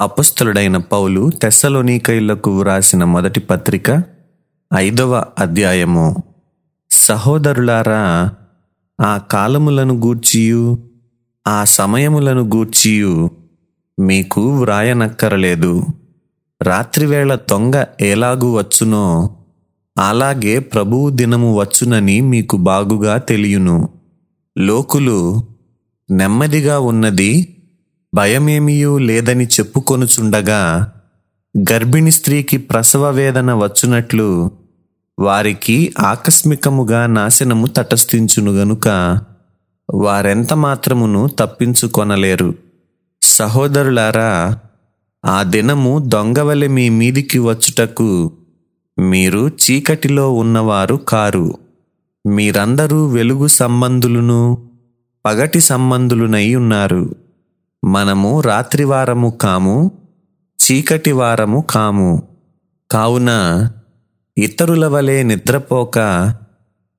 అపస్తులుడైన పౌలు తెస్సలోనికైలకు వ్రాసిన మొదటి పత్రిక ఐదవ అధ్యాయము. సహోదరులారా ఆ కాలములను గూర్చియు ఆ సమయములను గూర్చియు మీకు వ్రాయనక్కరలేదు. రాత్రివేళ తొంగ ఎలాగు వచ్చునో అలాగే ప్రభువు దినము వచ్చునని మీకు బాగుగా తెలియను. లోకులు నెమ్మదిగా ఉన్నది భయమేమీయూ లేదని చెప్పుకొనుచుండగా గర్భిణి స్త్రీకి ప్రసవ వేదన వచ్చునట్లు వారికి ఆకస్మికముగా నాశనము తటస్థించును గనుక వారెంత మాత్రమును తప్పించుకొనలేరు. సహోదరులారా ఆ దినము దొంగవలె మీ మీదికి వచ్చుటకు మీరు చీకటిలో ఉన్నవారు కారు. మీరందరూ వెలుగు సంబంధులును పగటి సంబంధులునై ఉన్నారు. మనము రాత్రివారము కాము చీకటి వారము కాము. కావున ఇతరుల వలె నిద్రపోక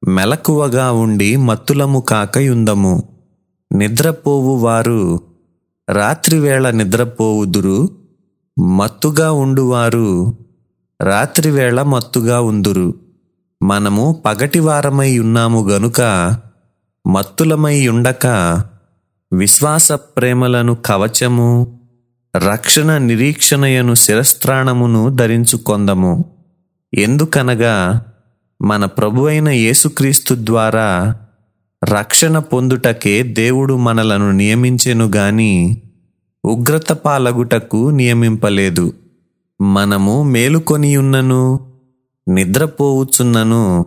మెలకువగా ఉండి మత్తులము కాకయుందము. నిద్రపోవు వారు రాత్రివేళ నిద్రపోవుదురు మత్తుగా ఉండువారు రాత్రివేళ మత్తుగా ఉందురు. మనము పగటివారమై ఉన్నాము గనుక మత్తులమై ఉండక విశ్వాస ప్రేమలను కవచము రక్షణ నిరీక్షణయను శిరస్త్రాణమును ధరించుకొందము. ఎందుకనగా మన ప్రభువైన యేసుక్రీస్తు ద్వారా రక్షణ పొందుటకే దేవుడు మనలను నియమించెను గాని ఉగ్రత పాలగుటకు నియమింపలేదు. మనము మేలుకొనియున్నను నిద్రపోవుచున్నను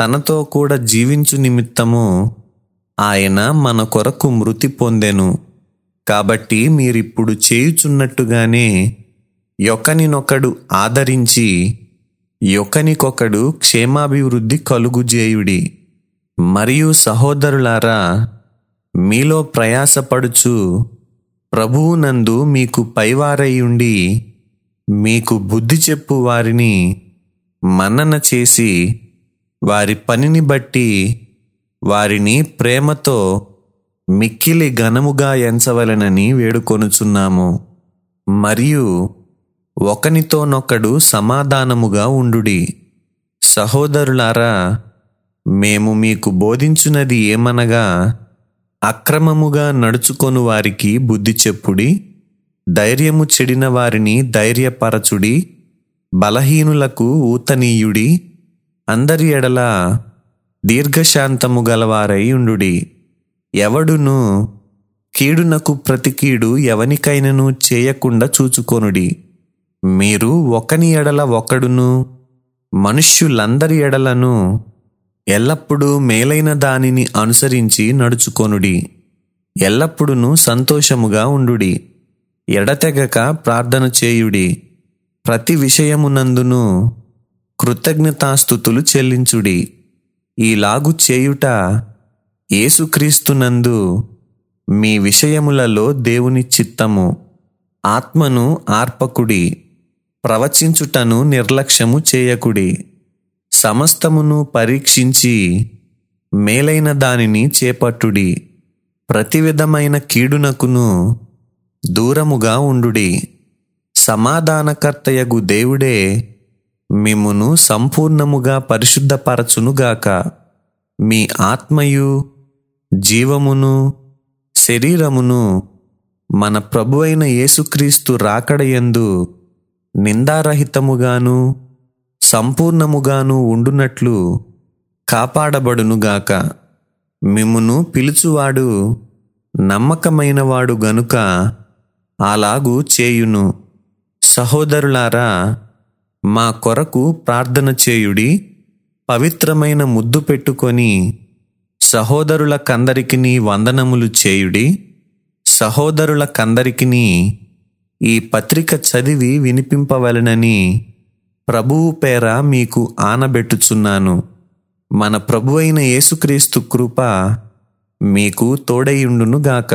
తనతో కూడా జీవించు నిమిత్తము ఆయన మన కొరకు మృతి పొందెను. కాబట్టి మీరిప్పుడు చేయుచున్నట్టుగానే యొకనినొకడు ఆదరించి యొకనికొకడు క్షేమాభివృద్ధి కలుగుజేయుడి. మరియు సహోదరులారా మీలో ప్రయాసపడుచు ప్రభువునందు మీకు పైవారయ్యుండి మీకు బుద్ధి చెప్పు వారిని మన్నన చేసి వారి పనిని బట్టి వారిని ప్రేమతో మిక్కిలి ఘనముగా ఎంచవలెనని వేడుకొనుచున్నాము. మరియు ఒకనితోనొకడు సమాధానముగా ఉండుడి. సహోదరులారా మేము మీకు బోధించున్నది ఏమనగా అక్రమముగా నడుచుకొను వారికి బుద్ధి చెప్పుడి ధైర్యము చెడిన వారిని ధైర్యపరచుడి బలహీనులకు ఊతనీయుడి అందరి ఎడల దీర్ఘశాంతము గలవారై ఉండుడి. ఎవడును కీడునకు ప్రతి కీడు ఎవనికైనను చేయకుండా చూచుకొనుడి. మీరు ఒకని ఎడల ఒకడును మనుష్యులందరి ఎడలను ఎల్లప్పుడూ మేలైన దానిని అనుసరించి నడుచుకొనుడి. ఎల్లప్పుడూ సంతోషముగా ఉండుడి. ఎడతెగక ప్రార్థన చేయుడి. ప్రతి విషయమునందును కృతజ్ఞతాస్థుతులు చెల్లించుడి. ఈలాగు చేయుట ఏసుక్రీస్తునందు మీ విషయములలో దేవుని చిత్తము ఆత్మను ఆర్పకుడి ప్రవచించుటను నిర్లక్ష్యము చేయకుడి. సమస్తమును పరీక్షించి మేలైన దానిని చేపట్టుడి. ప్రతి విధమైన కీడునకును దూరముగా ఉండుడి. సమాధానకర్తయగు దేవుడే మిమ్మును సంపూర్ణముగా పరిశుద్ధపరచునుగాక మీ ఆత్మయు జీవమును శరీరమును మన ప్రభువైన యేసుక్రీస్తు రాకడయందు నిందారహితముగాను సంపూర్ణముగాను ఉండునట్లు కాపాడబడునుగాక మిమ్మును పిలుచువాడు నమ్మకమైనవాడు గనుక అలాగు చేయును. సహోదరులారా మా కొరకు ప్రార్థన చేయుడి పవిత్రమైన ముద్దు పెట్టుకొని సహోదరుల కందరికిని వందనములు చేయుడి సహోదరుల కందరికిని ఈ పత్రిక చదివి వినిపింపవలనని ప్రభువు పేర మీకు ఆనబెట్టుచున్నాను. మన ప్రభువైన యేసుక్రీస్తు కృప మీకు తోడయుండునుగాక.